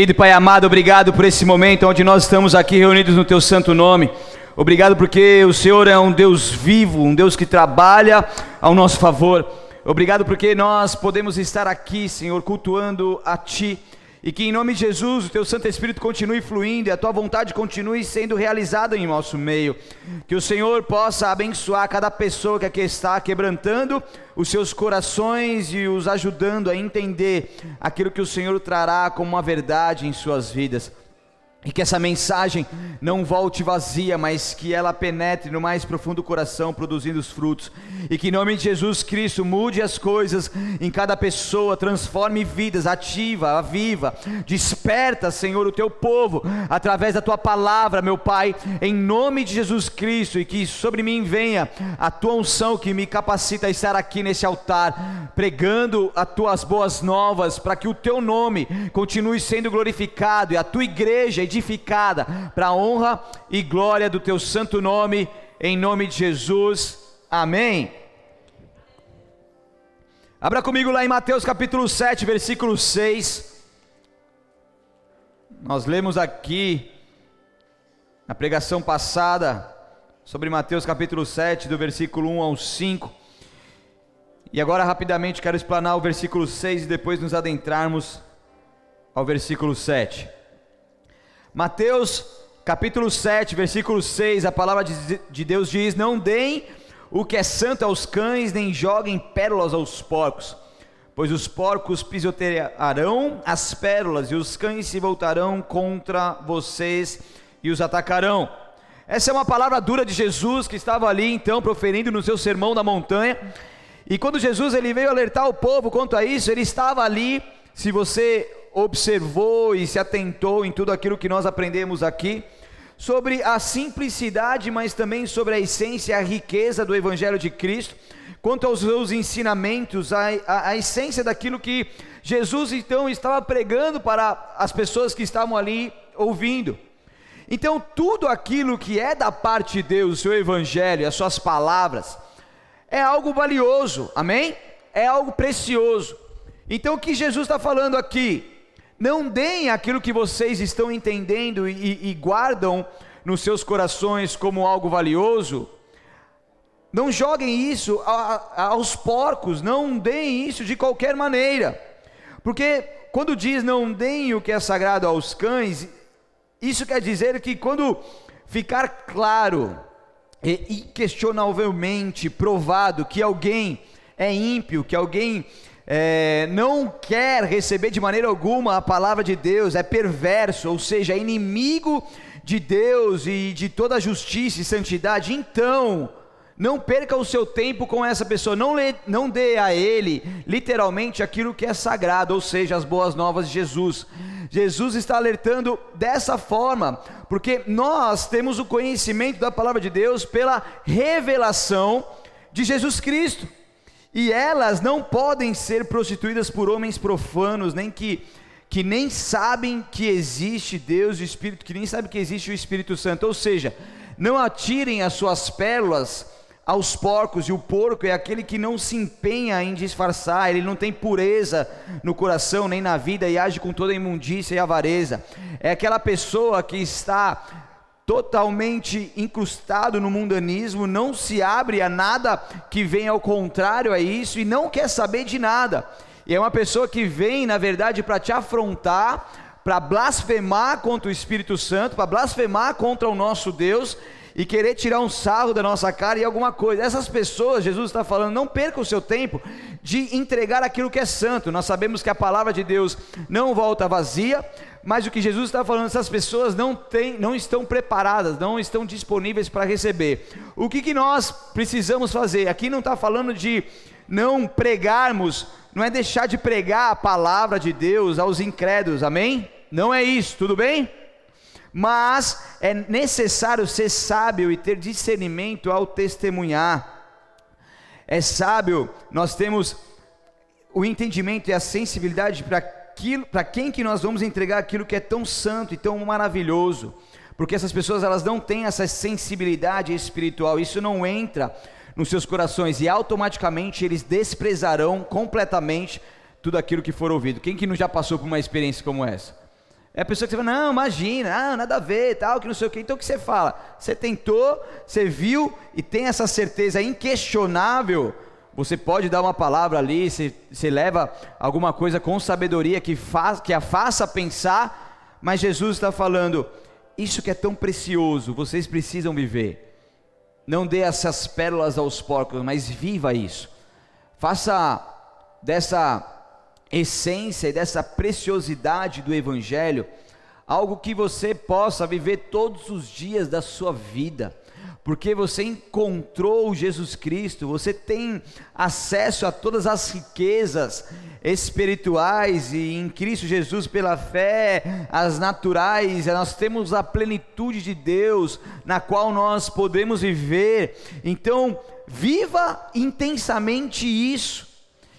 Querido Pai amado, obrigado por esse momento onde nós estamos aqui reunidos no Teu santo nome. Obrigado porque o Senhor é um Deus vivo, um Deus que trabalha ao nosso favor. Obrigado porque nós podemos estar aqui, Senhor, cultuando a Ti. E que em nome de Jesus o Teu Santo Espírito continue fluindo e a Tua vontade continue sendo realizada em nosso meio. Que o Senhor possa abençoar cada pessoa que aqui está, quebrantando os seus corações e os ajudando a entender aquilo que o Senhor trará como uma verdade em suas vidas. E que essa mensagem não volte vazia, mas que ela penetre no mais profundo coração, produzindo os frutos. E que em nome de Jesus Cristo mude as coisas em cada pessoa, transforme vidas, ativa, aviva, desperta, Senhor, o teu povo através da tua palavra, meu Pai, em nome de Jesus Cristo. E que sobre mim venha a tua unção que me capacita a estar aqui nesse altar, pregando as tuas boas novas, para que o teu nome continue sendo glorificado e a tua igreja edificada para a honra e glória do teu santo nome, em nome de Jesus. Amém. Abra comigo lá em Mateus capítulo 7, versículo 6. Nós lemos aqui na pregação passada sobre Mateus capítulo 7, do versículo 1 ao 5. E agora rapidamente quero explanar o versículo 6 e depois nos adentrarmos ao versículo 7. Mateus capítulo 7, versículo 6, a palavra de Deus diz: Não deem o que é santo aos cães, nem joguem pérolas aos porcos, pois os porcos pisotearão as pérolas, e os cães se voltarão contra vocês e os atacarão. Essa é uma palavra dura de Jesus que estava ali então proferindo no seu sermão da montanha. E quando Jesus ele veio alertar o povo quanto a isso, ele estava ali, se você observou e se atentou em tudo aquilo que nós aprendemos aqui, sobre a simplicidade, mas também sobre a essência e a riqueza do Evangelho de Cristo, quanto aos seus ensinamentos, a, a, a essência daquilo que Jesus então estava pregando para as pessoas que estavam ali ouvindo. Então, tudo aquilo que é da parte de Deus, o seu Evangelho, as suas palavras, é algo valioso, amém? É algo precioso. Então, o que Jesus está falando aqui? Não deem aquilo que vocês estão entendendo e, e guardam nos seus corações como algo valioso. Não joguem isso a, a, aos porcos, não deem isso de qualquer maneira. Porque quando diz não deem o que é sagrado aos cães, isso quer dizer que quando ficar claro e inquestionavelmente provado que alguém é ímpio, que alguém é, não quer receber de maneira alguma a palavra de Deus, é perverso, ou seja, é inimigo de Deus e de toda a justiça e santidade, então, não perca o seu tempo com essa pessoa, não, lê, não dê a ele literalmente aquilo que é sagrado, ou seja, as boas novas de Jesus. Jesus está alertando dessa forma, porque nós temos o conhecimento da palavra de Deus pela revelação de Jesus Cristo. E elas não podem ser prostituídas por homens profanos, nem que, que nem sabem que existe Deus e o Espírito, que nem sabem que existe o Espírito Santo. Ou seja, não atirem as suas pérolas aos porcos, e o porco é aquele que não se empenha em disfarçar, ele não tem pureza no coração nem na vida e age com toda imundícia e avareza. É aquela pessoa que está totalmente incrustado no mundanismo, não se abre a nada que vem ao contrário a isso e não quer saber de nada. E é uma pessoa que vem, na verdade, para te afrontar, para blasfemar contra o Espírito Santo, para blasfemar contra o nosso Deus e querer tirar um sarro da nossa cara e alguma coisa. Essas pessoas, Jesus está falando, não perca o seu tempo de entregar aquilo que é santo. Nós sabemos que a palavra de Deus não volta vazia, mas o que Jesus está falando, essas pessoas não, tem, não estão preparadas, não estão disponíveis para receber. O que, que nós precisamos fazer? Aqui não está falando de não pregarmos, não é deixar de pregar a palavra de Deus aos incrédulos, amém? Não é isso, tudo bem? Mas é necessário ser sábio e ter discernimento ao testemunhar. É sábio, nós temos o entendimento e a sensibilidade para aquilo, para quem que nós vamos entregar aquilo que é tão santo e tão maravilhoso? Porque essas pessoas elas não têm essa sensibilidade espiritual, isso não entra nos seus corações e automaticamente eles desprezarão completamente tudo aquilo que for ouvido. Quem que não já passou por uma experiência como essa? É a pessoa que você fala, não, imagina, ah, nada a ver, tal, que não sei o que. Então o que você fala? Você tentou, você viu e tem essa certeza inquestionável. Você pode dar uma palavra ali, você, você leva alguma coisa com sabedoria que, faz, que a faça pensar, mas Jesus está falando: isso que é tão precioso, vocês precisam viver. Não dê essas pérolas aos porcos, mas viva isso. Faça dessa essência e dessa preciosidade do Evangelho, algo que você possa viver todos os dias da sua vida, porque você encontrou Jesus Cristo, você tem acesso a todas as riquezas espirituais e em Cristo Jesus pela fé, as naturais, nós temos a plenitude de Deus na qual nós podemos viver. Então, viva intensamente isso.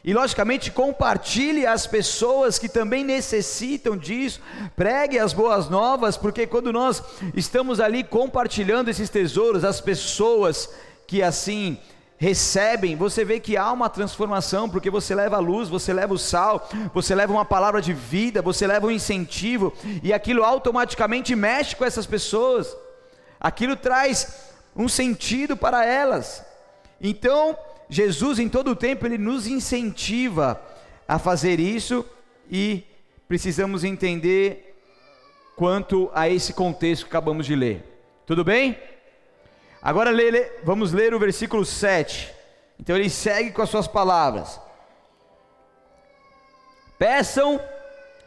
E logicamente compartilhe as pessoas que também necessitam disso, pregue as boas novas, porque quando nós estamos ali compartilhando esses tesouros, as pessoas que assim recebem, você vê que há uma transformação, porque você leva a luz, você leva o sal, você leva uma palavra de vida, você leva um incentivo, e aquilo automaticamente mexe com essas pessoas, aquilo traz um sentido para elas. Então, Jesus em todo o tempo ele nos incentiva a fazer isso e precisamos entender quanto a esse contexto que acabamos de ler. Tudo bem? Agora lê, lê, vamos ler o versículo 7. Então ele segue com as suas palavras: Peçam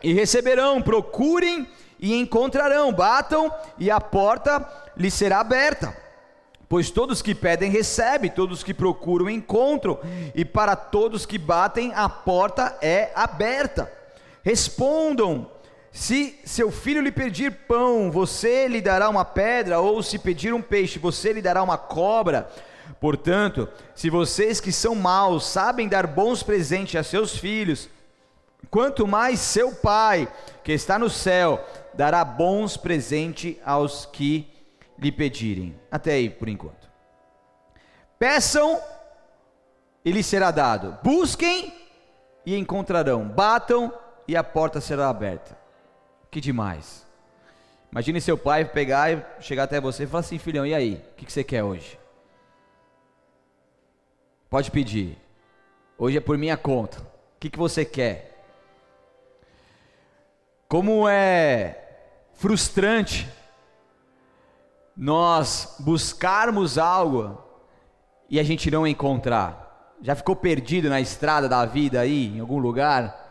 e receberão, procurem e encontrarão, batam e a porta lhes será aberta. Pois todos que pedem recebem, todos que procuram encontram, e para todos que batem a porta é aberta. Respondam: se seu filho lhe pedir pão, você lhe dará uma pedra, ou se pedir um peixe, você lhe dará uma cobra. Portanto, se vocês que são maus sabem dar bons presentes a seus filhos, quanto mais seu Pai, que está no céu, dará bons presentes aos que lhe pedirem. Até aí por enquanto. Peçam e lhe será dado. Busquem e encontrarão. Batam e a porta será aberta. Que demais. Imagine seu pai pegar e chegar até você e falar assim: filhão, e aí? O que você quer hoje? Pode pedir. Hoje é por minha conta. O que você quer? Como é frustrante nós buscarmos algo e a gente não encontrar. Já ficou perdido na estrada da vida aí, em algum lugar?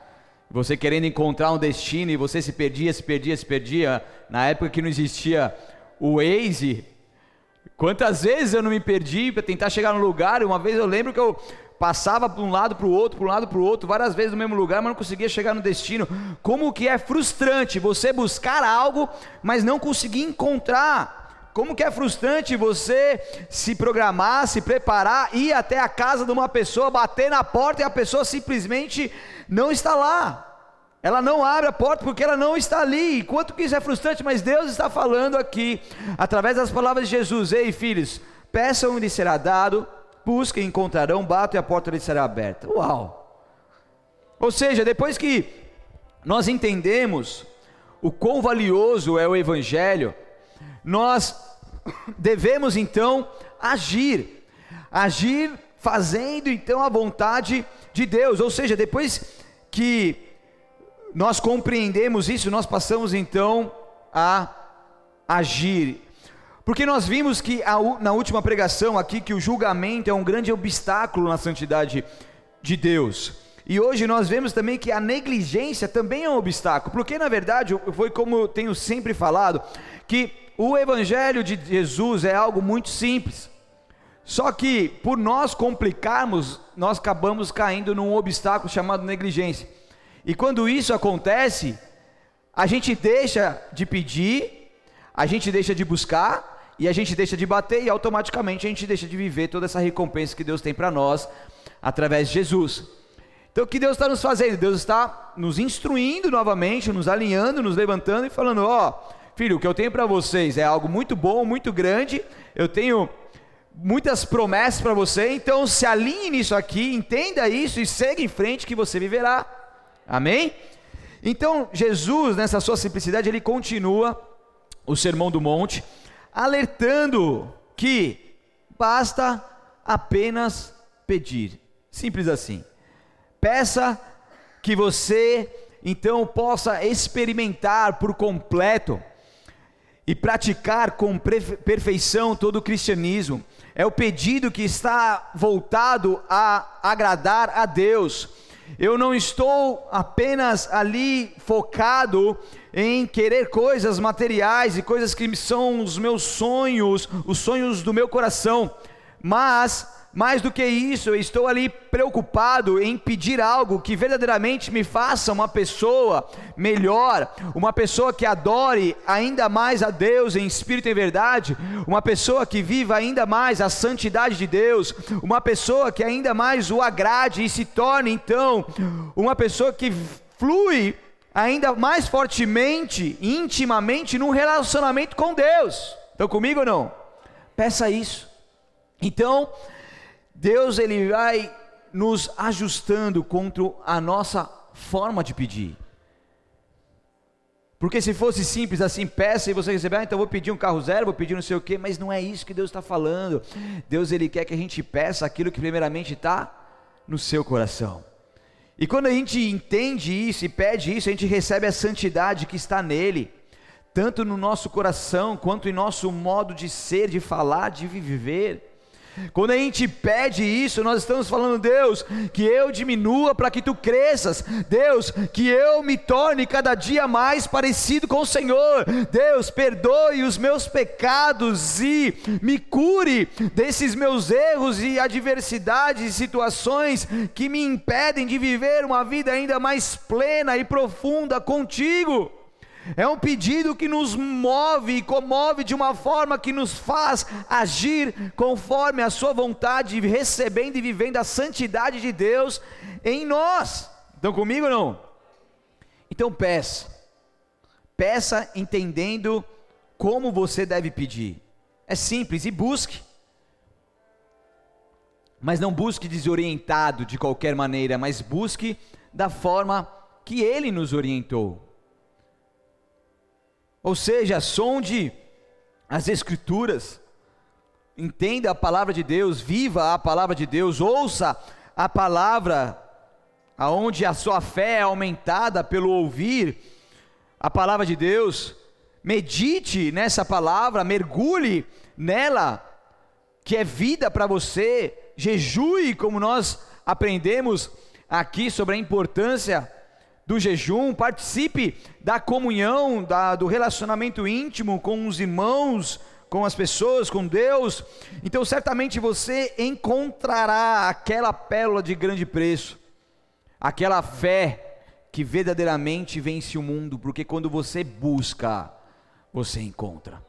Você querendo encontrar um destino e você se perdia, se perdia, se perdia. Na época que não existia o Waze, quantas vezes eu não me perdi para tentar chegar no lugar? Uma vez eu lembro que eu passava para um lado para o outro, para um lado para o outro, várias vezes no mesmo lugar, mas não conseguia chegar no destino. Como que é frustrante você buscar algo, mas não conseguir encontrar. Como que é frustrante você se programar, se preparar, ir até a casa de uma pessoa, bater na porta e a pessoa simplesmente não está lá. Ela não abre a porta porque ela não está ali. Quanto que isso é frustrante, mas Deus está falando aqui, através das palavras de Jesus: Ei, filhos, peçam e lhes será dado, busquem e encontrarão, batam e a porta lhes será aberta. Uau! Ou seja, depois que nós entendemos o quão valioso é o Evangelho, nós devemos então agir, agir fazendo então a vontade de Deus, ou seja, depois que nós compreendemos isso, nós passamos então a agir. Porque nós vimos que a, na última pregação aqui que o julgamento é um grande obstáculo na santidade de Deus. E hoje nós vemos também que a negligência também é um obstáculo, porque na verdade foi como eu tenho sempre falado, que o Evangelho de Jesus é algo muito simples. Só que por nós complicarmos, nós acabamos caindo num obstáculo chamado negligência. E quando isso acontece, a gente deixa de pedir, a gente deixa de buscar e a gente deixa de bater e automaticamente a gente deixa de viver toda essa recompensa que Deus tem para nós através de Jesus. Então o que Deus está nos fazendo? Deus está nos instruindo novamente, nos alinhando, nos levantando e falando: ó, oh, Filho, o que eu tenho para vocês é algo muito bom, muito grande. Eu tenho muitas promessas para você, então se alinhe nisso aqui, entenda isso e segue em frente que você viverá. Amém? Então, Jesus, nessa sua simplicidade, ele continua o Sermão do Monte, alertando que basta apenas pedir. Simples assim. Peça que você então possa experimentar por completo e praticar com perfeição todo o cristianismo. É o pedido que está voltado a agradar a Deus. Eu não estou apenas ali focado em querer coisas materiais e coisas que são os meus sonhos, os sonhos do meu coração, mas mais do que isso, eu estou ali preocupado em pedir algo que verdadeiramente me faça uma pessoa melhor, uma pessoa que adore ainda mais a Deus em espírito e verdade, uma pessoa que viva ainda mais a santidade de Deus, uma pessoa que ainda mais o agrade e se torne então uma pessoa que flui ainda mais fortemente, intimamente num relacionamento com Deus. Estão comigo ou não? Peça isso. Então, Deus ele vai nos ajustando contra a nossa forma de pedir. Porque se fosse simples assim, peça e você receber, ah, então vou pedir um carro zero, vou pedir não sei o quê, mas não é isso que Deus está falando. Deus ele quer que a gente peça aquilo que primeiramente está no seu coração. E quando a gente entende isso e pede isso, a gente recebe a santidade que está nele, tanto no nosso coração quanto em nosso modo de ser, de falar, de viver. Quando a gente pede isso, nós estamos falando, Deus, que eu diminua para que tu cresças, Deus, que eu me torne cada dia mais parecido com o Senhor, Deus, perdoe os meus pecados e me cure desses meus erros e adversidades e situações que me impedem de viver uma vida ainda mais plena e profunda contigo. É um pedido que nos move e comove de uma forma que nos faz agir conforme a Sua vontade, recebendo e vivendo a santidade de Deus em nós. Estão comigo ou não? Então peça, peça entendendo como você deve pedir. É simples e busque. Mas não busque desorientado de qualquer maneira, mas busque da forma que Ele nos orientou. Ou seja, sonde as Escrituras, entenda a palavra de Deus, viva a palavra de Deus, ouça a palavra, aonde a sua fé é aumentada pelo ouvir a palavra de Deus, medite nessa palavra, mergulhe nela, que é vida para você, jejue, como nós aprendemos aqui sobre a importância do jejum, participe da comunhão, da, do relacionamento íntimo com os irmãos, com as pessoas, com Deus. Então, certamente você encontrará aquela pérola de grande preço, aquela fé que verdadeiramente vence o mundo, porque quando você busca, você encontra.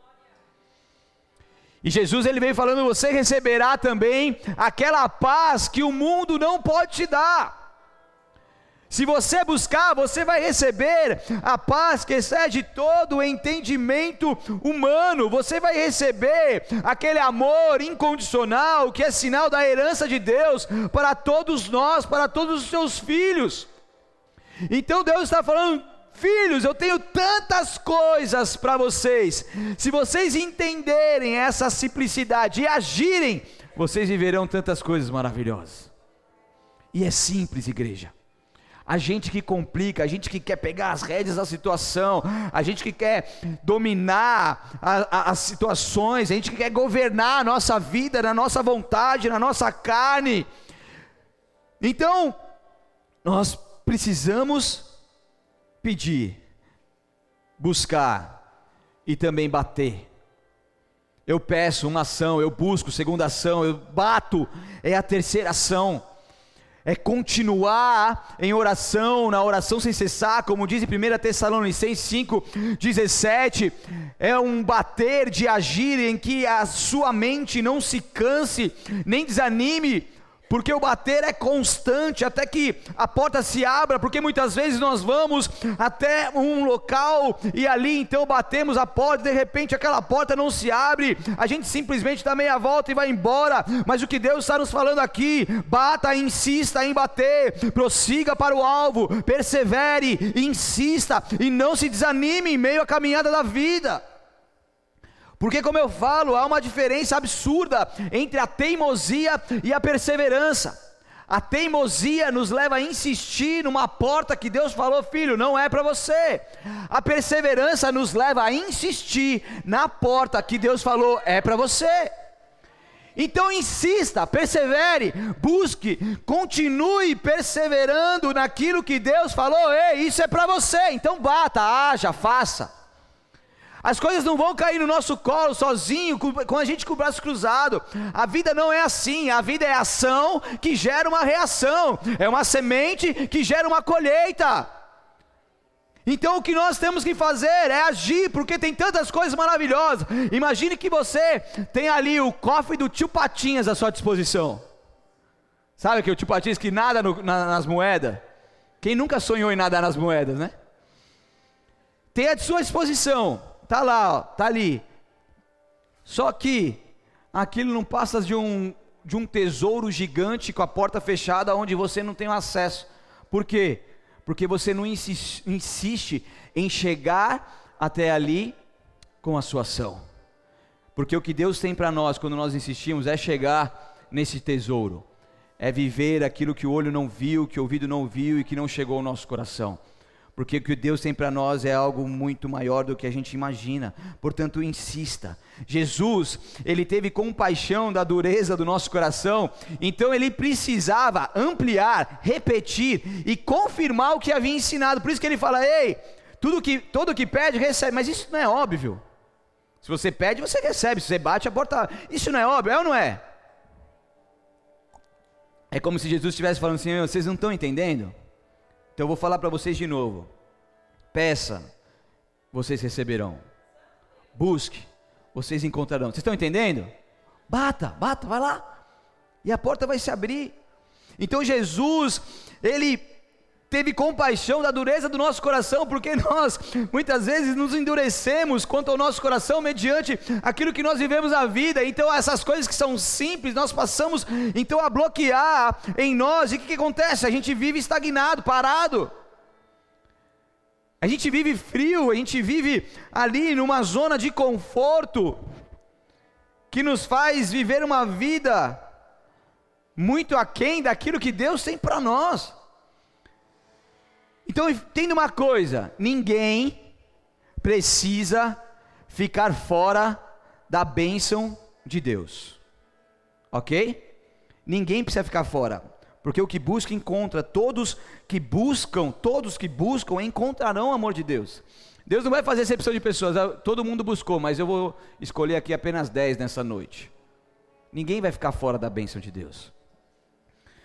E Jesus ele veio falando: você receberá também aquela paz que o mundo não pode te dar. Se você buscar, você vai receber a paz que excede todo o entendimento humano. Você vai receber aquele amor incondicional que é sinal da herança de Deus para todos nós, para todos os seus filhos. Então Deus está falando, filhos, eu tenho tantas coisas para vocês. Se vocês entenderem essa simplicidade e agirem, vocês viverão tantas coisas maravilhosas. E é simples, igreja a gente que complica, a gente que quer pegar as rédeas da situação, a gente que quer dominar a, a, as situações, a gente que quer governar a nossa vida, na nossa vontade, na nossa carne. Então, nós precisamos pedir, buscar e também bater. Eu peço uma ação, eu busco segunda ação, eu bato, é a terceira ação é continuar em oração, na oração sem cessar, como diz em 1 Tessalonicenses 5, 17, é um bater de agir em que a sua mente não se canse, nem desanime, porque o bater é constante até que a porta se abra, porque muitas vezes nós vamos até um local e ali então batemos a porta, de repente aquela porta não se abre, a gente simplesmente dá meia volta e vai embora, mas o que Deus está nos falando aqui, bata, insista em bater, prossiga para o alvo, persevere, insista e não se desanime em meio à caminhada da vida. Porque, como eu falo, há uma diferença absurda entre a teimosia e a perseverança. A teimosia nos leva a insistir numa porta que Deus falou, filho, não é para você. A perseverança nos leva a insistir na porta que Deus falou, é para você. Então insista, persevere, busque, continue perseverando naquilo que Deus falou, ei, isso é para você. Então bata, haja, faça. As coisas não vão cair no nosso colo sozinho, com a gente com o braço cruzado. A vida não é assim. A vida é ação que gera uma reação. É uma semente que gera uma colheita. Então o que nós temos que fazer é agir, porque tem tantas coisas maravilhosas. Imagine que você tem ali o cofre do tio Patinhas à sua disposição. Sabe que o tio Patinhas que nada no, na, nas moedas? Quem nunca sonhou em nadar nas moedas, né? Tem à sua disposição tá lá, ó, tá ali. Só que aquilo não passa de um de um tesouro gigante com a porta fechada onde você não tem acesso. Por quê? Porque você não insiste, insiste em chegar até ali com a sua ação. Porque o que Deus tem para nós quando nós insistimos é chegar nesse tesouro. É viver aquilo que o olho não viu, que o ouvido não viu e que não chegou ao nosso coração porque o que Deus tem para nós é algo muito maior do que a gente imagina. Portanto, insista. Jesus, ele teve compaixão da dureza do nosso coração, então ele precisava ampliar, repetir e confirmar o que havia ensinado. Por isso que ele fala: "Ei, tudo que todo que pede recebe". Mas isso não é óbvio. Se você pede, você recebe. Se você bate, a porta. Isso não é óbvio, é ou não é? É como se Jesus estivesse falando assim: vocês não estão entendendo? Então eu vou falar para vocês de novo. Peça, vocês receberão. Busque, vocês encontrarão. Vocês estão entendendo? Bata, bata, vai lá. E a porta vai se abrir. Então Jesus, ele teve compaixão da dureza do nosso coração, porque nós muitas vezes nos endurecemos quanto ao nosso coração mediante aquilo que nós vivemos a vida. Então essas coisas que são simples, nós passamos então a bloquear em nós. E o que, que acontece? A gente vive estagnado, parado. A gente vive frio, a gente vive ali numa zona de conforto que nos faz viver uma vida muito aquém daquilo que Deus tem para nós. Então entenda uma coisa: ninguém precisa ficar fora da bênção de Deus, ok? Ninguém precisa ficar fora, porque o que busca encontra. Todos que buscam, todos que buscam encontrarão o amor de Deus. Deus não vai fazer exceção de pessoas, ah, todo mundo buscou, mas eu vou escolher aqui apenas 10 nessa noite. Ninguém vai ficar fora da bênção de Deus.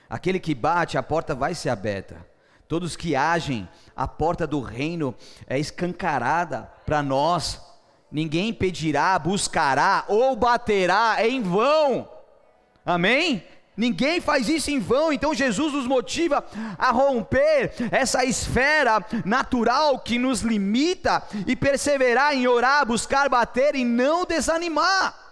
Aquele que bate, a porta vai ser aberta. Todos que agem, a porta do reino é escancarada para nós. Ninguém pedirá, buscará ou baterá em vão. Amém? Ninguém faz isso em vão, então Jesus nos motiva a romper essa esfera natural que nos limita e perseverar em orar, buscar, bater e não desanimar.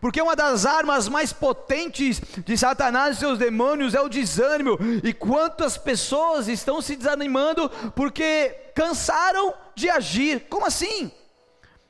Porque uma das armas mais potentes de Satanás e seus demônios é o desânimo. E quantas pessoas estão se desanimando porque cansaram de agir? Como assim?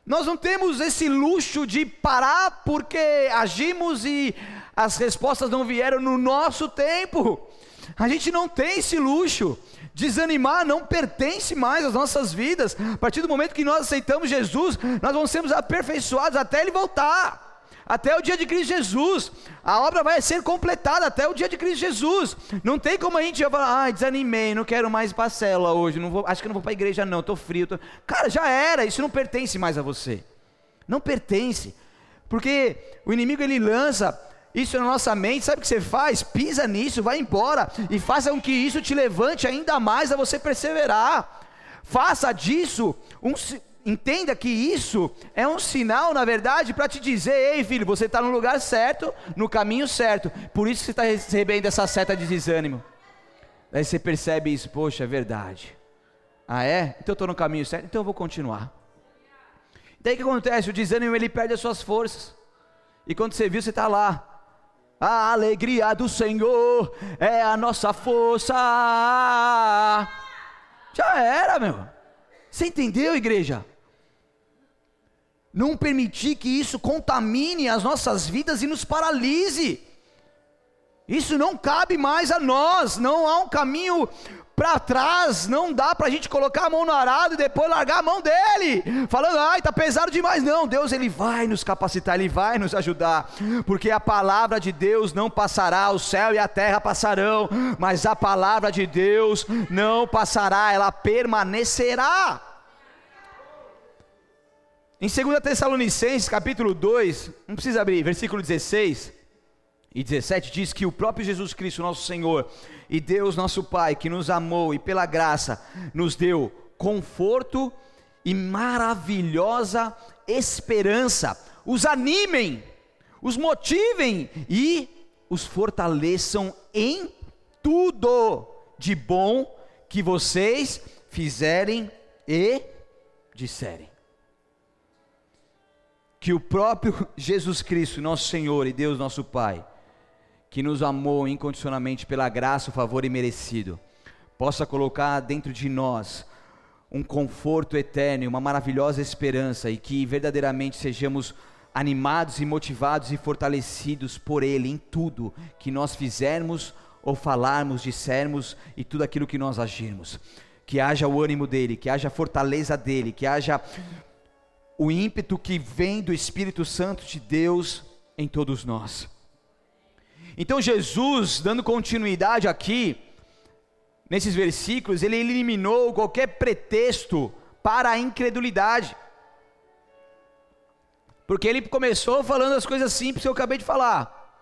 Nós não temos esse luxo de parar porque agimos e as respostas não vieram no nosso tempo. A gente não tem esse luxo. Desanimar não pertence mais às nossas vidas. A partir do momento que nós aceitamos Jesus, nós vamos ser aperfeiçoados até Ele voltar até o dia de Cristo Jesus. A obra vai ser completada até o dia de Cristo Jesus. Não tem como a gente falar, ai, desanimei, não quero mais parcela hoje, não vou, acho que não vou para a igreja não, estou frio. Tô... Cara, já era, isso não pertence mais a você. Não pertence. Porque o inimigo ele lança isso na nossa mente, sabe o que você faz? Pisa nisso, vai embora e faça com que isso te levante ainda mais a você perseverar. Faça disso um, entenda que isso é um sinal, na verdade, para te dizer: ei, filho, você está no lugar certo, no caminho certo. Por isso você está recebendo essa seta de desânimo. Daí você percebe isso, poxa, é verdade. Ah, é? Então eu estou no caminho certo, então eu vou continuar. Daí o que acontece? O desânimo ele perde as suas forças. E quando você viu, você está lá. A alegria do Senhor é a nossa força. Já era, meu. Você entendeu, igreja? Não permitir que isso contamine as nossas vidas e nos paralise. Isso não cabe mais a nós, não há um caminho para trás, não dá para a gente colocar a mão no arado e depois largar a mão dele, falando, ai, tá pesado demais. Não, Deus ele vai nos capacitar, ele vai nos ajudar, porque a palavra de Deus não passará, o céu e a terra passarão, mas a palavra de Deus não passará, ela permanecerá. Em 2 Tessalonicenses, capítulo 2, não precisa abrir, versículo 16 e 17 diz que o próprio Jesus Cristo, nosso Senhor, e Deus nosso Pai, que nos amou e pela graça nos deu conforto e maravilhosa esperança, os animem, os motivem e os fortaleçam em tudo de bom que vocês fizerem e disserem. Que o próprio Jesus Cristo, nosso Senhor e Deus nosso Pai, que nos amou incondicionalmente pela graça, o favor imerecido, possa colocar dentro de nós um conforto eterno, uma maravilhosa esperança e que verdadeiramente sejamos animados e motivados e fortalecidos por Ele em tudo que nós fizermos ou falarmos, dissermos e tudo aquilo que nós agirmos. Que haja o ânimo dele, que haja a fortaleza dele, que haja o ímpeto que vem do Espírito Santo de Deus em todos nós. Então Jesus, dando continuidade aqui, nesses versículos, ele eliminou qualquer pretexto para a incredulidade. Porque ele começou falando as coisas simples que eu acabei de falar.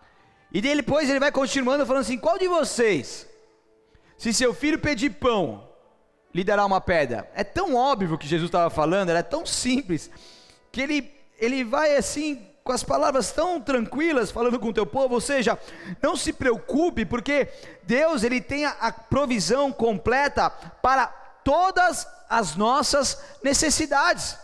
E depois ele vai continuando falando assim: qual de vocês, se seu filho pedir pão, dará uma pedra? É tão óbvio que Jesus estava falando, era tão simples, que ele, ele vai assim com as palavras tão tranquilas, falando com o teu povo, ou seja, não se preocupe, porque Deus ele tem a provisão completa para todas as nossas necessidades.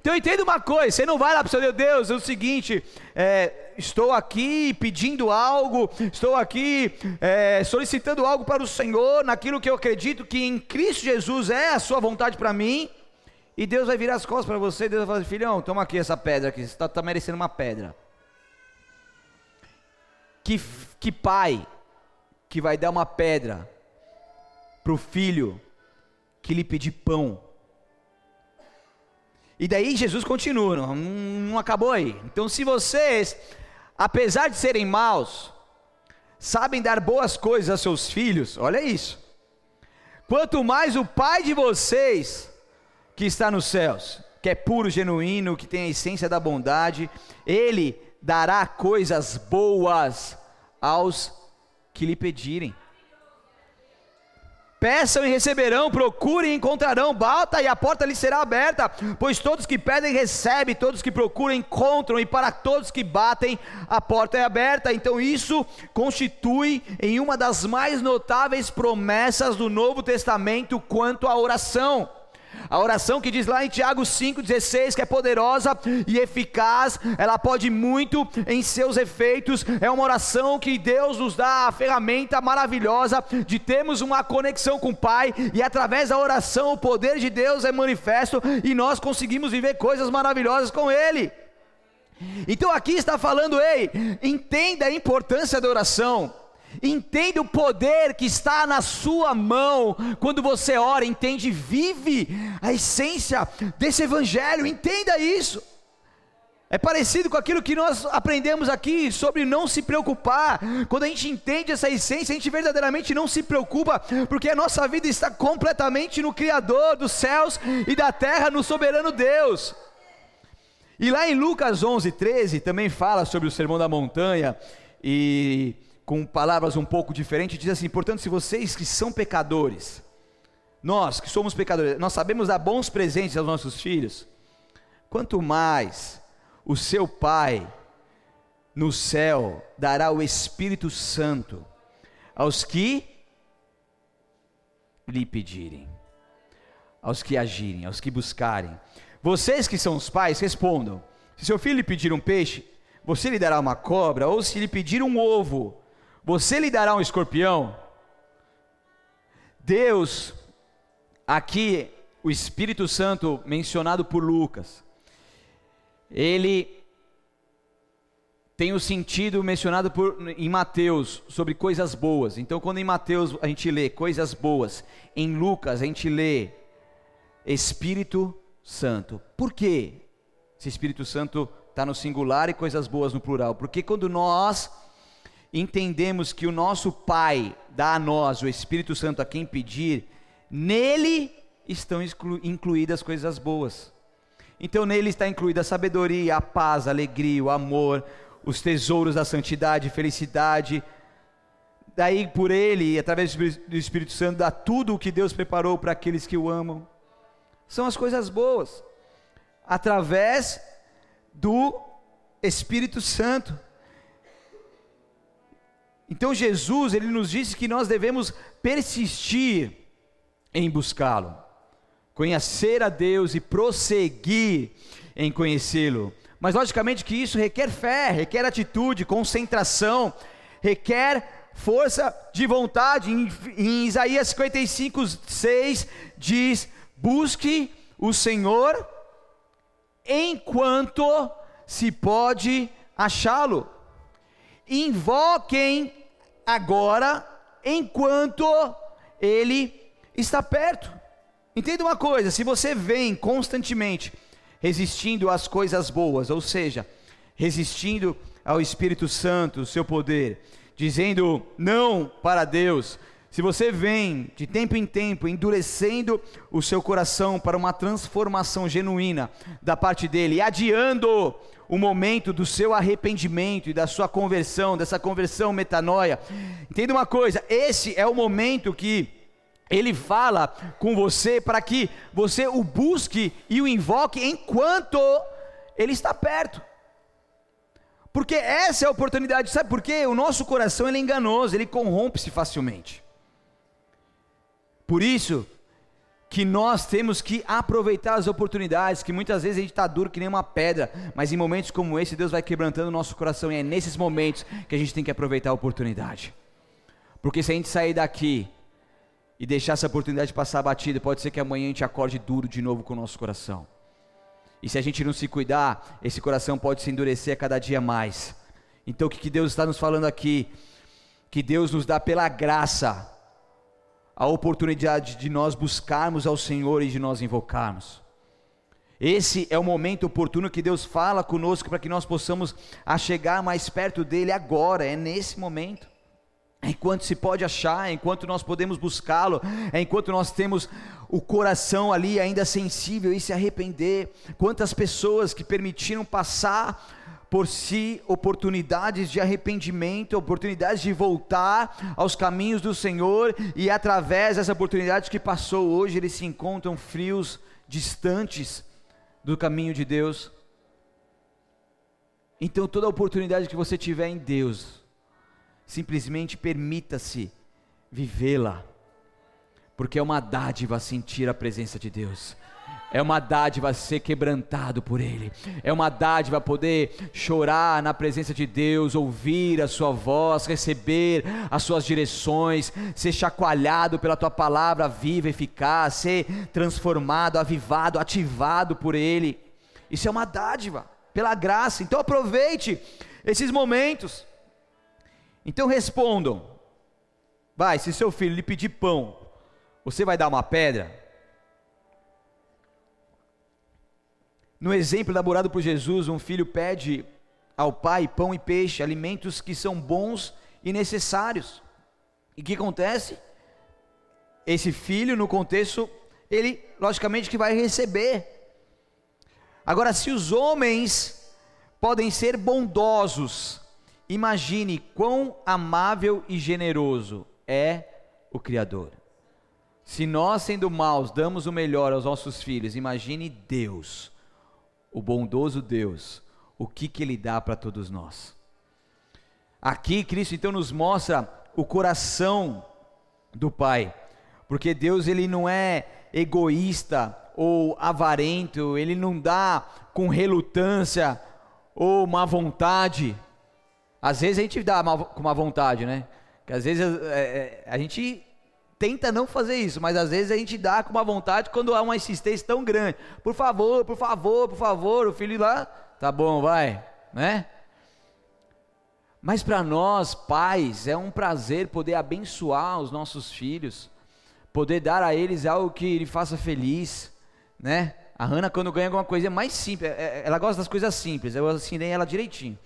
Então entenda uma coisa, você não vai lá para o seu Deus, é o seguinte, é, estou aqui pedindo algo, estou aqui é, solicitando algo para o Senhor, naquilo que eu acredito que em Cristo Jesus é a sua vontade para mim, e Deus vai virar as costas para você, Deus vai falar, filhão, toma aqui essa pedra aqui, você está tá merecendo uma pedra. Que, que pai que vai dar uma pedra para o filho que lhe pedir pão? E daí Jesus continua, não, não acabou aí. Então, se vocês, apesar de serem maus, sabem dar boas coisas a seus filhos, olha isso. Quanto mais o Pai de vocês que está nos céus, que é puro, genuíno, que tem a essência da bondade, ele dará coisas boas aos que lhe pedirem. Peçam e receberão, procurem e encontrarão, bata e a porta lhe será aberta, pois todos que pedem recebem, todos que procuram encontram, e para todos que batem a porta é aberta. Então isso constitui em uma das mais notáveis promessas do Novo Testamento quanto à oração. A oração que diz lá em Tiago 5,16 que é poderosa e eficaz, ela pode muito em seus efeitos. É uma oração que Deus nos dá a ferramenta maravilhosa de termos uma conexão com o Pai, e através da oração o poder de Deus é manifesto e nós conseguimos viver coisas maravilhosas com Ele. Então aqui está falando, ei, entenda a importância da oração. Entende o poder que está na sua mão quando você ora, entende, vive a essência desse evangelho, entenda isso. É parecido com aquilo que nós aprendemos aqui sobre não se preocupar. Quando a gente entende essa essência, a gente verdadeiramente não se preocupa, porque a nossa vida está completamente no Criador dos céus e da terra, no soberano Deus. E lá em Lucas 11, 13, também fala sobre o sermão da montanha e com palavras um pouco diferentes, diz assim: portanto, se vocês que são pecadores, nós que somos pecadores, nós sabemos dar bons presentes aos nossos filhos, quanto mais o seu Pai no céu dará o Espírito Santo aos que lhe pedirem, aos que agirem, aos que buscarem. Vocês que são os pais, respondam: se seu filho lhe pedir um peixe, você lhe dará uma cobra, ou se lhe pedir um ovo, você lhe dará um escorpião? Deus, aqui, o Espírito Santo mencionado por Lucas, ele tem o sentido mencionado por, em Mateus sobre coisas boas. Então, quando em Mateus a gente lê coisas boas, em Lucas a gente lê Espírito Santo. Por quê? Esse Espírito Santo está no singular e coisas boas no plural. Porque quando nós entendemos que o nosso Pai dá a nós o Espírito Santo a quem pedir, nele estão incluídas coisas boas. Então nele está incluída a sabedoria, a paz, a alegria, o amor, os tesouros da santidade, felicidade. Daí por ele, através do Espírito Santo, dá tudo o que Deus preparou para aqueles que o amam. São as coisas boas. Através do Espírito Santo. Então Jesus, ele nos disse que nós devemos persistir em buscá-lo, conhecer a Deus e prosseguir em conhecê-lo. Mas logicamente que isso requer fé, requer atitude, concentração, requer força de vontade. Em, em Isaías 55, 6 diz: Busque o Senhor enquanto se pode achá-lo. Invoquem agora enquanto ele está perto. Entenda uma coisa: se você vem constantemente resistindo às coisas boas, ou seja, resistindo ao Espírito Santo, o seu poder, dizendo não para Deus, se você vem de tempo em tempo endurecendo o seu coração para uma transformação genuína da parte dele, adiando o momento do seu arrependimento e da sua conversão, dessa conversão metanoia, entenda uma coisa: esse é o momento que ele fala com você para que você o busque e o invoque enquanto ele está perto. Porque essa é a oportunidade, sabe por quê? O nosso coração ele é enganoso, ele corrompe-se facilmente. Por isso que nós temos que aproveitar as oportunidades, que muitas vezes a gente está duro que nem uma pedra, mas em momentos como esse Deus vai quebrantando o nosso coração e é nesses momentos que a gente tem que aproveitar a oportunidade. Porque se a gente sair daqui e deixar essa oportunidade passar batida, pode ser que amanhã a gente acorde duro de novo com o nosso coração. E se a gente não se cuidar, esse coração pode se endurecer a cada dia mais. Então o que Deus está nos falando aqui? Que Deus nos dá pela graça a oportunidade de nós buscarmos ao Senhor e de nós invocarmos. Esse é o momento oportuno que Deus fala conosco para que nós possamos chegar mais perto dele agora, é nesse momento. Enquanto se pode achar, enquanto nós podemos buscá-lo, enquanto nós temos o coração ali ainda sensível e se arrepender. Quantas pessoas que permitiram passar por si oportunidades de arrependimento, oportunidades de voltar aos caminhos do Senhor, e através dessa oportunidade que passou hoje, eles se encontram frios, distantes do caminho de Deus. Então, toda oportunidade que você tiver em Deus, simplesmente permita-se vivê-la, porque é uma dádiva sentir a presença de Deus. É uma dádiva ser quebrantado por Ele. É uma dádiva poder chorar na presença de Deus, ouvir a Sua voz, receber as Suas direções, ser chacoalhado pela Tua palavra viva, eficaz, ser transformado, avivado, ativado por Ele. Isso é uma dádiva, pela graça. Então aproveite esses momentos. Então respondam: Vai, se seu filho lhe pedir pão, você vai dar uma pedra? No exemplo elaborado por Jesus, um filho pede ao pai pão e peixe, alimentos que são bons e necessários. E o que acontece? Esse filho, no contexto, ele logicamente que vai receber. Agora, se os homens podem ser bondosos, imagine quão amável e generoso é o Criador. Se nós, sendo maus, damos o melhor aos nossos filhos, imagine Deus, o bondoso Deus, o que, que Ele dá para todos nós. Aqui, Cristo então nos mostra o coração do Pai, porque Deus ele não é egoísta ou avarento, ele não dá com relutância ou má vontade. Às vezes a gente dá com má vontade, né? Que às vezes é, é, a gente tenta não fazer isso, mas às vezes a gente dá com uma vontade quando há uma insistência tão grande. Por favor, por favor, por favor, o filho lá, tá bom, vai, né? Mas para nós, pais, é um prazer poder abençoar os nossos filhos, poder dar a eles algo que lhe faça feliz, né? A Hannah, quando ganha alguma coisa mais simples, é, é, ela gosta das coisas simples, eu assinei ela direitinho,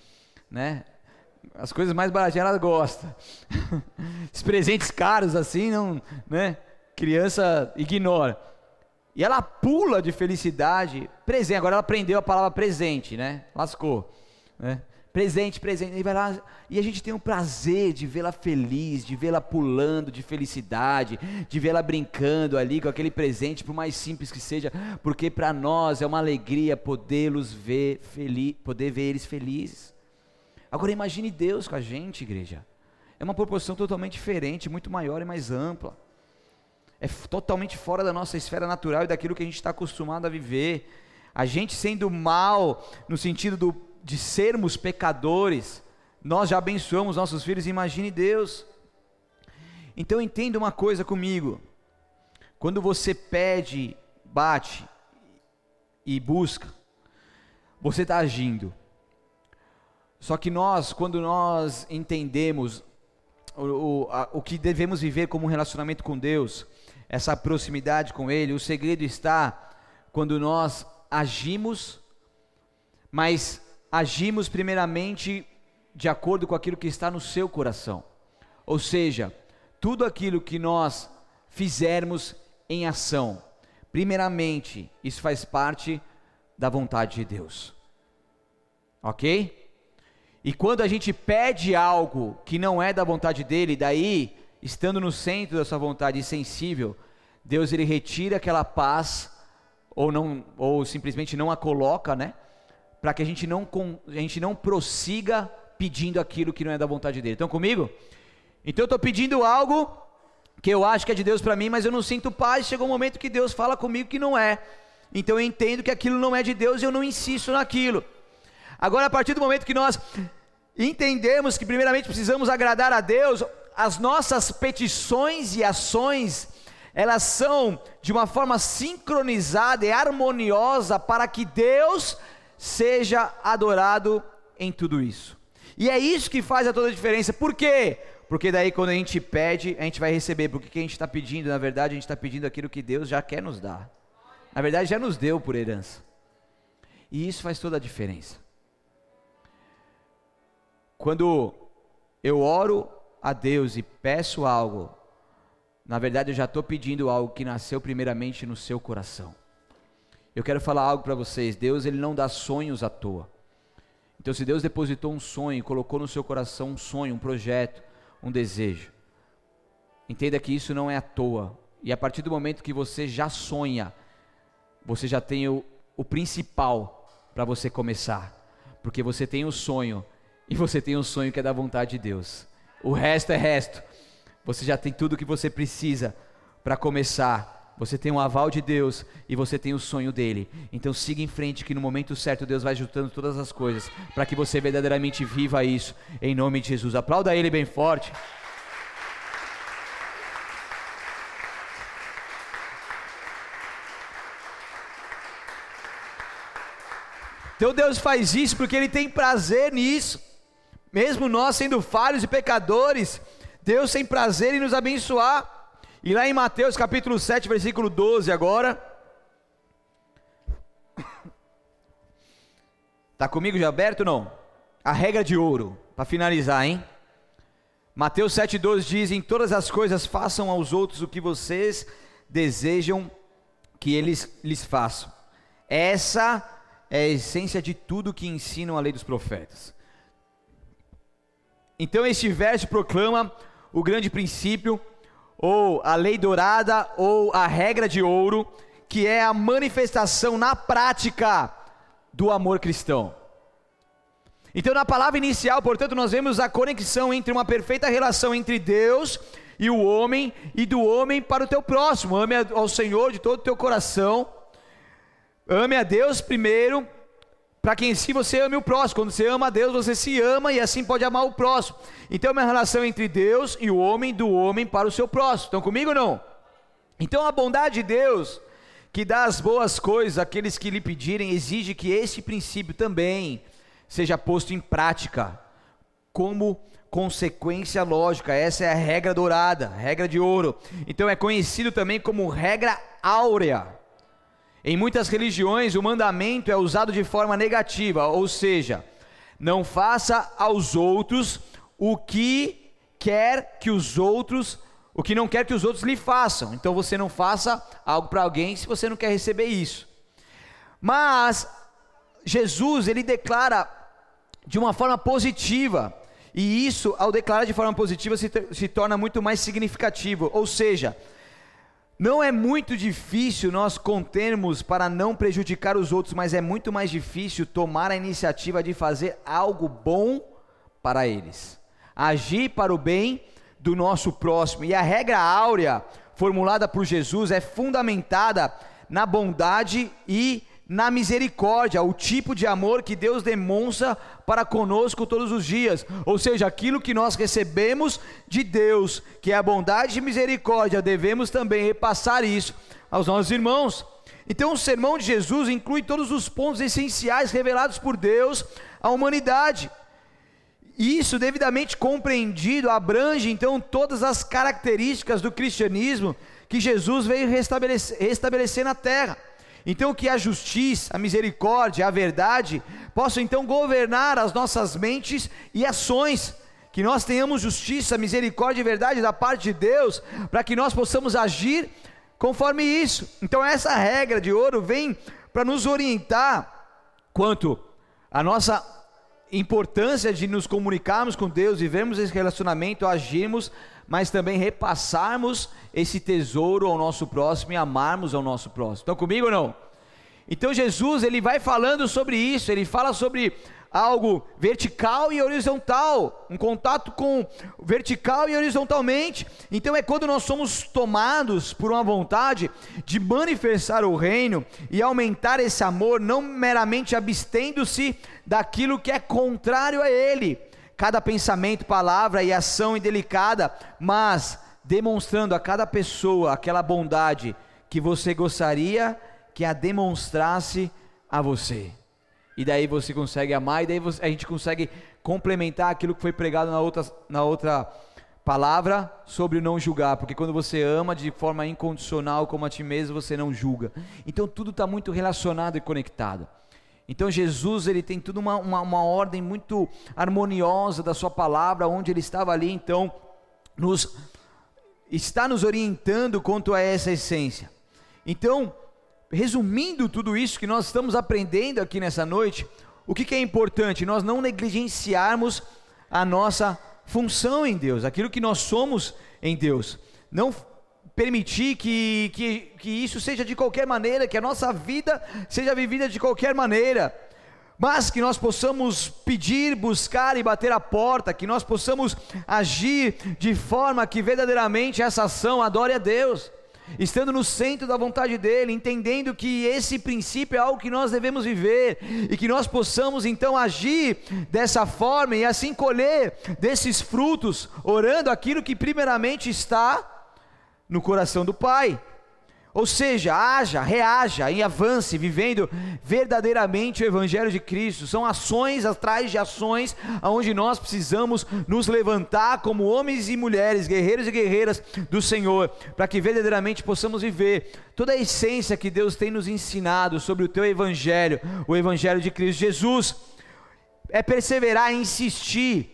né? As coisas mais baratinhas ela gosta. Os presentes caros assim, não, né? Criança ignora. E ela pula de felicidade. Presente, agora ela aprendeu a palavra presente, né? Lascou, né? presente, presente. E vai lá e a gente tem o prazer de vê-la feliz, de vê-la pulando de felicidade, de vê-la brincando ali com aquele presente, por mais simples que seja, porque para nós é uma alegria podê-los ver feliz, poder ver eles felizes. Agora imagine Deus com a gente, igreja. É uma proporção totalmente diferente, muito maior e mais ampla. É totalmente fora da nossa esfera natural e daquilo que a gente está acostumado a viver. A gente sendo mal, no sentido do de sermos pecadores, nós já abençoamos nossos filhos, imagine Deus. Então entenda uma coisa comigo: quando você pede, bate e busca, você está agindo. Só que nós, quando nós entendemos o, o, a, o que devemos viver como um relacionamento com Deus, essa proximidade com Ele, o segredo está quando nós agimos, mas agimos primeiramente de acordo com aquilo que está no seu coração. Ou seja, tudo aquilo que nós fizermos em ação, primeiramente, isso faz parte da vontade de Deus. Ok? E quando a gente pede algo que não é da vontade dele, daí, estando no centro da sua vontade e sensível, Deus ele retira aquela paz ou não ou simplesmente não a coloca, né? para que a gente não a gente não prossiga pedindo aquilo que não é da vontade dele. Estão comigo? Então eu estou pedindo algo que eu acho que é de Deus para mim, mas eu não sinto paz. Chegou um momento que Deus fala comigo que não é. Então eu entendo que aquilo não é de Deus e eu não insisto naquilo. Agora, a partir do momento que nós entendemos que primeiramente precisamos agradar a Deus, as nossas petições e ações, elas são de uma forma sincronizada e harmoniosa para que Deus seja adorado em tudo isso. E é isso que faz a toda a diferença. Por quê? Porque daí quando a gente pede, a gente vai receber. Porque o que a gente está pedindo, na verdade, a gente está pedindo aquilo que Deus já quer nos dar. Na verdade, já nos deu por herança. E isso faz toda a diferença. Quando eu oro a Deus e peço algo, na verdade eu já estou pedindo algo que nasceu primeiramente no seu coração. Eu quero falar algo para vocês. Deus ele não dá sonhos à toa. Então, se Deus depositou um sonho, colocou no seu coração um sonho, um projeto, um desejo, entenda que isso não é à toa. E a partir do momento que você já sonha, você já tem o, o principal para você começar, porque você tem o sonho e você tem o sonho que é da vontade de Deus. O resto é resto. Você já tem tudo o que você precisa para começar você tem um aval de Deus e você tem o sonho dele. Então siga em frente que no momento certo Deus vai juntando todas as coisas para que você verdadeiramente viva isso em nome de Jesus. Aplauda ele bem forte. Então Deus faz isso porque Ele tem prazer nisso. Mesmo nós sendo falhos e pecadores, Deus tem prazer em nos abençoar. E lá em Mateus capítulo 7, versículo 12 agora. Tá comigo já aberto não? A regra de ouro, para finalizar, hein? Mateus 7,12 diz: Em todas as coisas façam aos outros o que vocês desejam que eles lhes façam. Essa é a essência de tudo que ensinam a lei dos profetas. Então, este verso proclama o grande princípio ou a lei dourada, ou a regra de ouro, que é a manifestação na prática do amor cristão. Então, na palavra inicial, portanto, nós vemos a conexão entre uma perfeita relação entre Deus e o homem, e do homem para o teu próximo. Ame ao Senhor de todo o teu coração. Ame a Deus primeiro, para que em si você ame o próximo. Quando você ama a Deus, você se ama e assim pode amar o próximo. Então é uma relação entre Deus e o homem, do homem para o seu próximo. Estão comigo ou não? Então a bondade de Deus, que dá as boas coisas àqueles que lhe pedirem, exige que esse princípio também seja posto em prática como consequência lógica. Essa é a regra dourada, regra de ouro. Então é conhecido também como regra áurea. Em muitas religiões, o mandamento é usado de forma negativa, ou seja, não faça aos outros o que quer que os outros, o que não quer que os outros lhe façam. Então você não faça algo para alguém se você não quer receber isso. Mas Jesus, ele declara de uma forma positiva, e isso, ao declarar de forma positiva, se, se torna muito mais significativo. Ou seja, não é muito difícil nós contermos para não prejudicar os outros, mas é muito mais difícil tomar a iniciativa de fazer algo bom para eles. Agir para o bem do nosso próximo. E a regra áurea formulada por Jesus é fundamentada na bondade e na misericórdia, o tipo de amor que Deus demonstra para conosco todos os dias, ou seja, aquilo que nós recebemos de Deus, que é a bondade e misericórdia, devemos também repassar isso aos nossos irmãos. Então, o sermão de Jesus inclui todos os pontos essenciais revelados por Deus à humanidade. Isso, devidamente compreendido, abrange então todas as características do cristianismo que Jesus veio restabelecer, restabelecer na terra. Então, que a justiça, a misericórdia, a verdade possam então governar as nossas mentes e ações. Que nós tenhamos justiça, misericórdia e verdade da parte de Deus, para que nós possamos agir conforme isso. Então, essa regra de ouro vem para nos orientar quanto à nossa importância de nos comunicarmos com Deus, vivemos esse relacionamento, agirmos, mas também repassarmos esse tesouro ao nosso próximo e amarmos ao nosso próximo. Estão comigo ou não? Então Jesus, ele vai falando sobre isso, ele fala sobre algo vertical e horizontal, um contato com vertical e horizontalmente. Então é quando nós somos tomados por uma vontade de manifestar o reino e aumentar esse amor, não meramente abstendo-se daquilo que é contrário a ele. Cada pensamento, palavra e ação indelicada, mas demonstrando a cada pessoa aquela bondade que você gostaria que a demonstrasse a você. E daí você consegue amar, e daí você, a gente consegue complementar aquilo que foi pregado na outra, na outra palavra sobre não julgar, porque quando você ama de forma incondicional como a ti mesmo, você não julga. Então tudo está muito relacionado e conectado. Então Jesus ele tem tudo uma, uma, uma, ordem muito harmoniosa da sua palavra, onde ele estava ali então nos está nos orientando quanto a essa essência. Então resumindo tudo isso que nós estamos aprendendo aqui nessa noite, o que, que é importante? Nós não negligenciarmos a nossa função em Deus, aquilo que nós somos em Deus. Não permitir que, que, que isso seja de qualquer maneira, que a nossa vida seja vivida de qualquer maneira, mas que nós possamos pedir, buscar e bater a porta, que nós possamos agir de forma que verdadeiramente essa ação adore a Deus estando no centro da vontade dele, entendendo que esse princípio é algo que nós devemos viver e que nós possamos então agir dessa forma e assim colher desses frutos, orando aquilo que primeiramente está no coração do Pai. Ou seja, haja, reaja e avance, vivendo verdadeiramente o Evangelho de Cristo. São ações atrás de ações, onde nós precisamos nos levantar como homens e mulheres, guerreiros e guerreiras do Senhor, para que verdadeiramente possamos viver toda a essência que Deus tem nos ensinado sobre o teu Evangelho, o Evangelho de Cristo Jesus. É perseverar, insistir,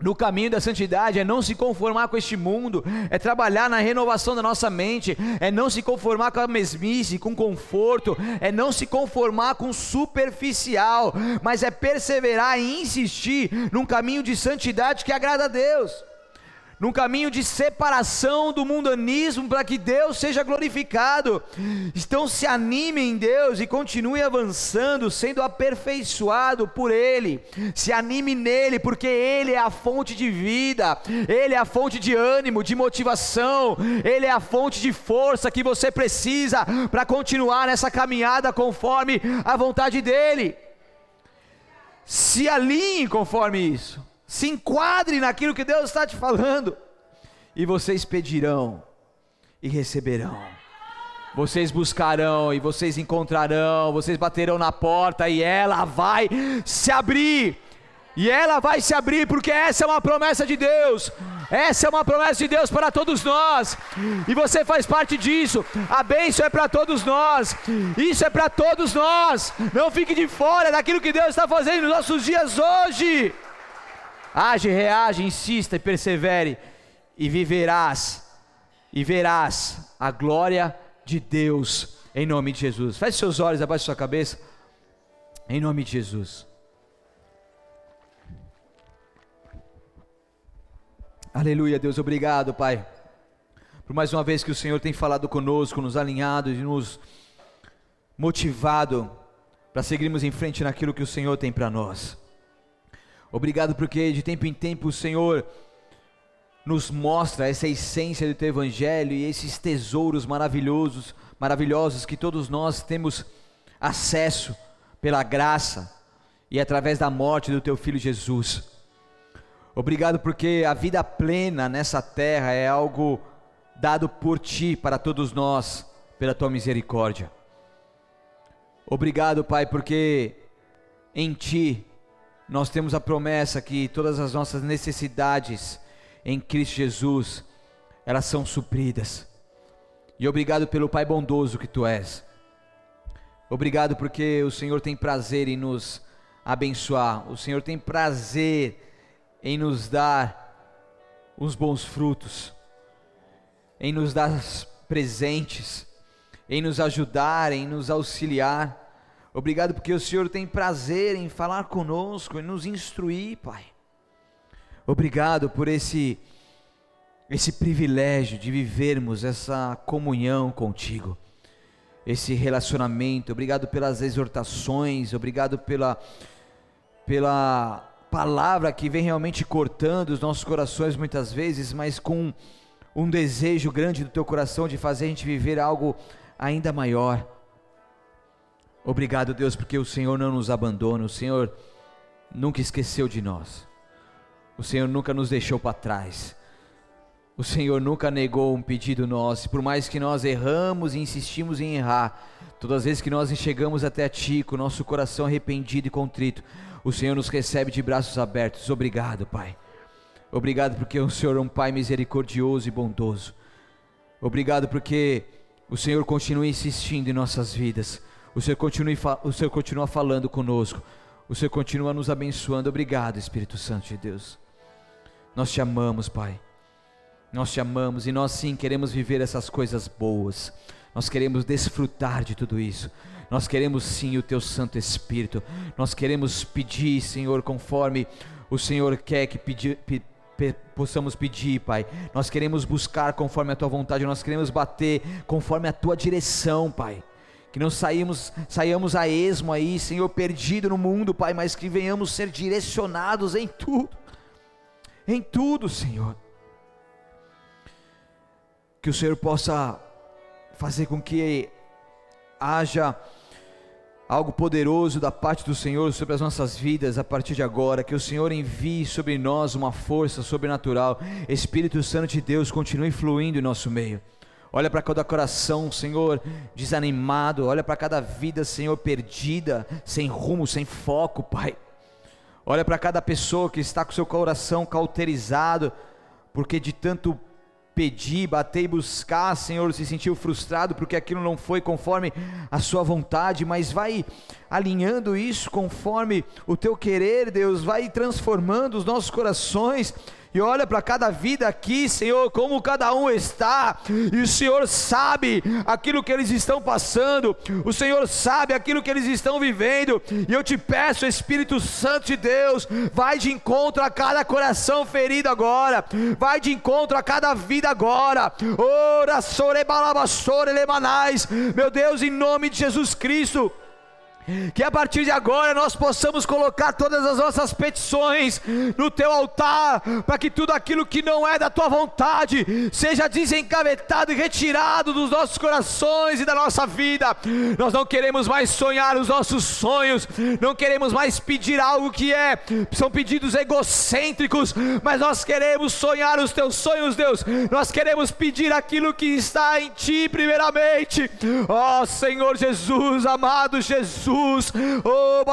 no caminho da santidade é não se conformar com este mundo, é trabalhar na renovação da nossa mente, é não se conformar com a mesmice, com conforto, é não se conformar com superficial, mas é perseverar e insistir num caminho de santidade que agrada a Deus. Num caminho de separação do mundanismo para que Deus seja glorificado. Então se anime em Deus e continue avançando, sendo aperfeiçoado por Ele. Se anime nele, porque Ele é a fonte de vida, Ele é a fonte de ânimo, de motivação, Ele é a fonte de força que você precisa para continuar nessa caminhada conforme a vontade dEle. Se alinhe conforme isso se enquadre naquilo que Deus está te falando, e vocês pedirão e receberão. Vocês buscarão e vocês encontrarão, vocês baterão na porta e ela vai se abrir. E ela vai se abrir porque essa é uma promessa de Deus. Essa é uma promessa de Deus para todos nós. E você faz parte disso. A bênção é para todos nós. Isso é para todos nós. Não fique de fora daquilo que Deus está fazendo nos nossos dias hoje. Age, reage, insista e persevere, e viverás, e verás a glória de Deus, em nome de Jesus. Feche seus olhos, abaixe sua cabeça, em nome de Jesus. Aleluia, Deus, obrigado, Pai, por mais uma vez que o Senhor tem falado conosco, nos alinhado e nos motivado para seguirmos em frente naquilo que o Senhor tem para nós. Obrigado porque de tempo em tempo o Senhor nos mostra essa essência do teu evangelho e esses tesouros maravilhosos, maravilhosos que todos nós temos acesso pela graça e através da morte do teu filho Jesus. Obrigado porque a vida plena nessa terra é algo dado por ti para todos nós, pela tua misericórdia. Obrigado, Pai, porque em ti nós temos a promessa que todas as nossas necessidades em Cristo Jesus, elas são supridas. E obrigado pelo Pai bondoso que tu és. Obrigado porque o Senhor tem prazer em nos abençoar. O Senhor tem prazer em nos dar os bons frutos, em nos dar presentes, em nos ajudar, em nos auxiliar. Obrigado porque o Senhor tem prazer em falar conosco, em nos instruir, Pai. Obrigado por esse esse privilégio de vivermos essa comunhão contigo. Esse relacionamento. Obrigado pelas exortações, obrigado pela pela palavra que vem realmente cortando os nossos corações muitas vezes, mas com um desejo grande do teu coração de fazer a gente viver algo ainda maior. Obrigado, Deus, porque o Senhor não nos abandona, o Senhor nunca esqueceu de nós, o Senhor nunca nos deixou para trás, o Senhor nunca negou um pedido nosso, por mais que nós erramos e insistimos em errar, todas as vezes que nós chegamos até Ti com nosso coração arrependido e contrito, o Senhor nos recebe de braços abertos. Obrigado, Pai. Obrigado porque o Senhor é um Pai misericordioso e bondoso. Obrigado porque o Senhor continua insistindo em nossas vidas. O Senhor, continue, o Senhor continua falando conosco. O Senhor continua nos abençoando. Obrigado, Espírito Santo de Deus. Nós te amamos, Pai. Nós te amamos e nós sim queremos viver essas coisas boas. Nós queremos desfrutar de tudo isso. Nós queremos sim o teu Santo Espírito. Nós queremos pedir, Senhor, conforme o Senhor quer que pedir, pe, possamos pedir, Pai. Nós queremos buscar conforme a tua vontade. Nós queremos bater conforme a tua direção, Pai que não saímos, saiamos a esmo aí, Senhor, perdido no mundo, Pai, mas que venhamos ser direcionados em tudo, em tudo, Senhor. Que o Senhor possa fazer com que haja algo poderoso da parte do Senhor sobre as nossas vidas a partir de agora, que o Senhor envie sobre nós uma força sobrenatural, Espírito Santo de Deus continue fluindo em nosso meio. Olha para cada coração, Senhor, desanimado. Olha para cada vida, Senhor, perdida, sem rumo, sem foco, Pai. Olha para cada pessoa que está com seu coração cauterizado, porque de tanto pedir, bater e buscar, Senhor, se sentiu frustrado porque aquilo não foi conforme a sua vontade, mas vai alinhando isso conforme o teu querer, Deus, vai transformando os nossos corações e olha para cada vida aqui, Senhor, como cada um está, e o Senhor sabe aquilo que eles estão passando, o Senhor sabe aquilo que eles estão vivendo, e eu te peço, Espírito Santo de Deus, vai de encontro a cada coração ferido agora, vai de encontro a cada vida agora, ora, sorebalabassore lemanais, meu Deus, em nome de Jesus Cristo. Que a partir de agora nós possamos colocar todas as nossas petições no teu altar, para que tudo aquilo que não é da tua vontade seja desencavetado e retirado dos nossos corações e da nossa vida. Nós não queremos mais sonhar os nossos sonhos, não queremos mais pedir algo que é, são pedidos egocêntricos, mas nós queremos sonhar os teus sonhos, Deus. Nós queremos pedir aquilo que está em ti, primeiramente. Ó oh, Senhor Jesus, amado Jesus. Jesus, oh,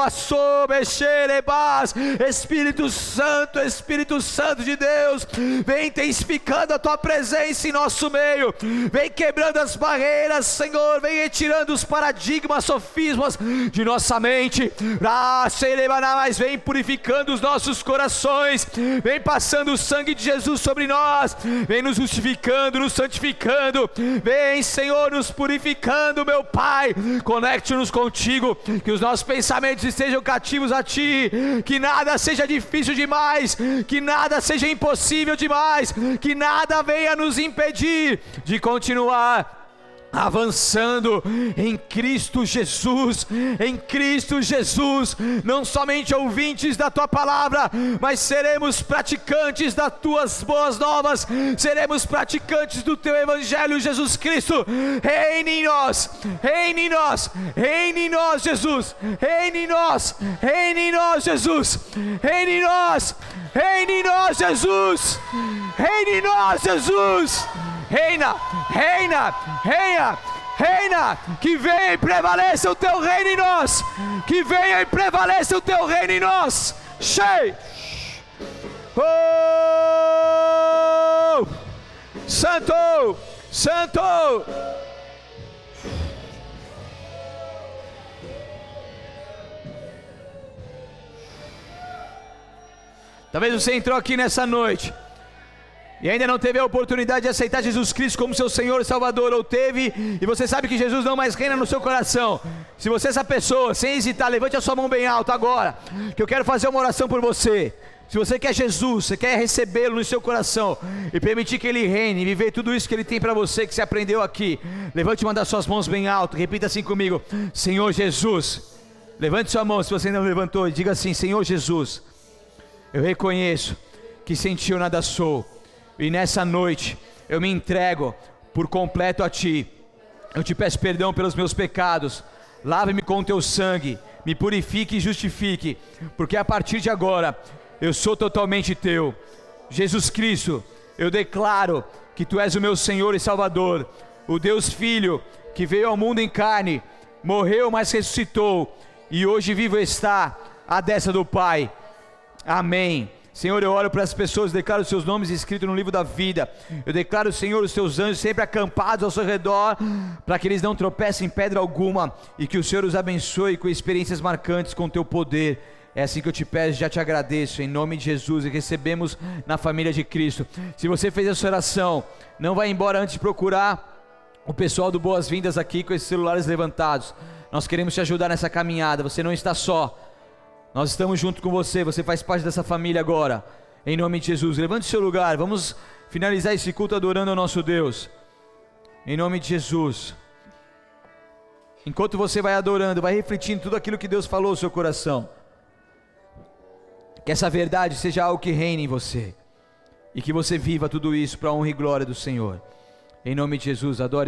Espírito Santo, Espírito Santo de Deus, vem intensificando a tua presença em nosso meio, vem quebrando as barreiras, Senhor, vem retirando os paradigmas, sofismas de nossa mente, mas vem purificando os nossos corações, vem passando o sangue de Jesus sobre nós, vem nos justificando, nos santificando, vem, Senhor, nos purificando, meu Pai, conecte-nos contigo, que os nossos pensamentos estejam cativos a Ti, que nada seja difícil demais, que nada seja impossível demais, que nada venha nos impedir de continuar avançando em Cristo Jesus, em Cristo Jesus, não somente ouvintes da tua palavra, mas seremos praticantes das tuas boas novas, seremos praticantes do teu evangelho, Jesus Cristo. Reine em nós, reine em nós, reine em nós, Jesus, reine em nós, reine em nós, Jesus, reine em nós, reine em nós, Jesus, reine em nós, Jesus reina, reina, reina, reina, que venha e prevaleça o teu reino em nós, que venha e prevaleça o teu reino em nós. Cheio. Oh! Santo, Santo. Talvez você entrou aqui nessa noite e ainda não teve a oportunidade de aceitar Jesus Cristo como seu Senhor e Salvador, ou teve, e você sabe que Jesus não mais reina no seu coração. Se você é essa pessoa, sem hesitar, levante a sua mão bem alto agora, que eu quero fazer uma oração por você. Se você quer Jesus, você quer recebê-lo no seu coração e permitir que ele reine, viver tudo isso que ele tem para você, que você aprendeu aqui, levante uma das suas mãos bem alto, repita assim comigo: Senhor Jesus. Levante sua mão se você não levantou e diga assim: Senhor Jesus, eu reconheço que sem ti eu nada sou e nessa noite eu me entrego por completo a Ti. Eu te peço perdão pelos meus pecados. Lave-me com o teu sangue, me purifique e justifique, porque a partir de agora eu sou totalmente teu. Jesus Cristo, eu declaro que tu és o meu Senhor e Salvador, o Deus Filho que veio ao mundo em carne, morreu, mas ressuscitou e hoje vivo está à destra do Pai. Amém. Senhor, eu oro para as pessoas, declaro os seus nomes escritos no livro da vida. Eu declaro, Senhor, os teus anjos sempre acampados ao seu redor, para que eles não tropecem em pedra alguma e que o Senhor os abençoe com experiências marcantes com o teu poder. É assim que eu te peço, já te agradeço, em nome de Jesus, e recebemos na família de Cristo. Se você fez essa oração, não vai embora antes de procurar o pessoal do Boas-Vindas aqui com esses celulares levantados. Nós queremos te ajudar nessa caminhada, você não está só. Nós estamos junto com você, você faz parte dessa família agora. Em nome de Jesus, levante seu lugar. Vamos finalizar esse culto adorando ao nosso Deus. Em nome de Jesus. Enquanto você vai adorando, vai refletindo tudo aquilo que Deus falou no seu coração. Que essa verdade seja algo que reine em você. E que você viva tudo isso para a honra e glória do Senhor. Em nome de Jesus, adore.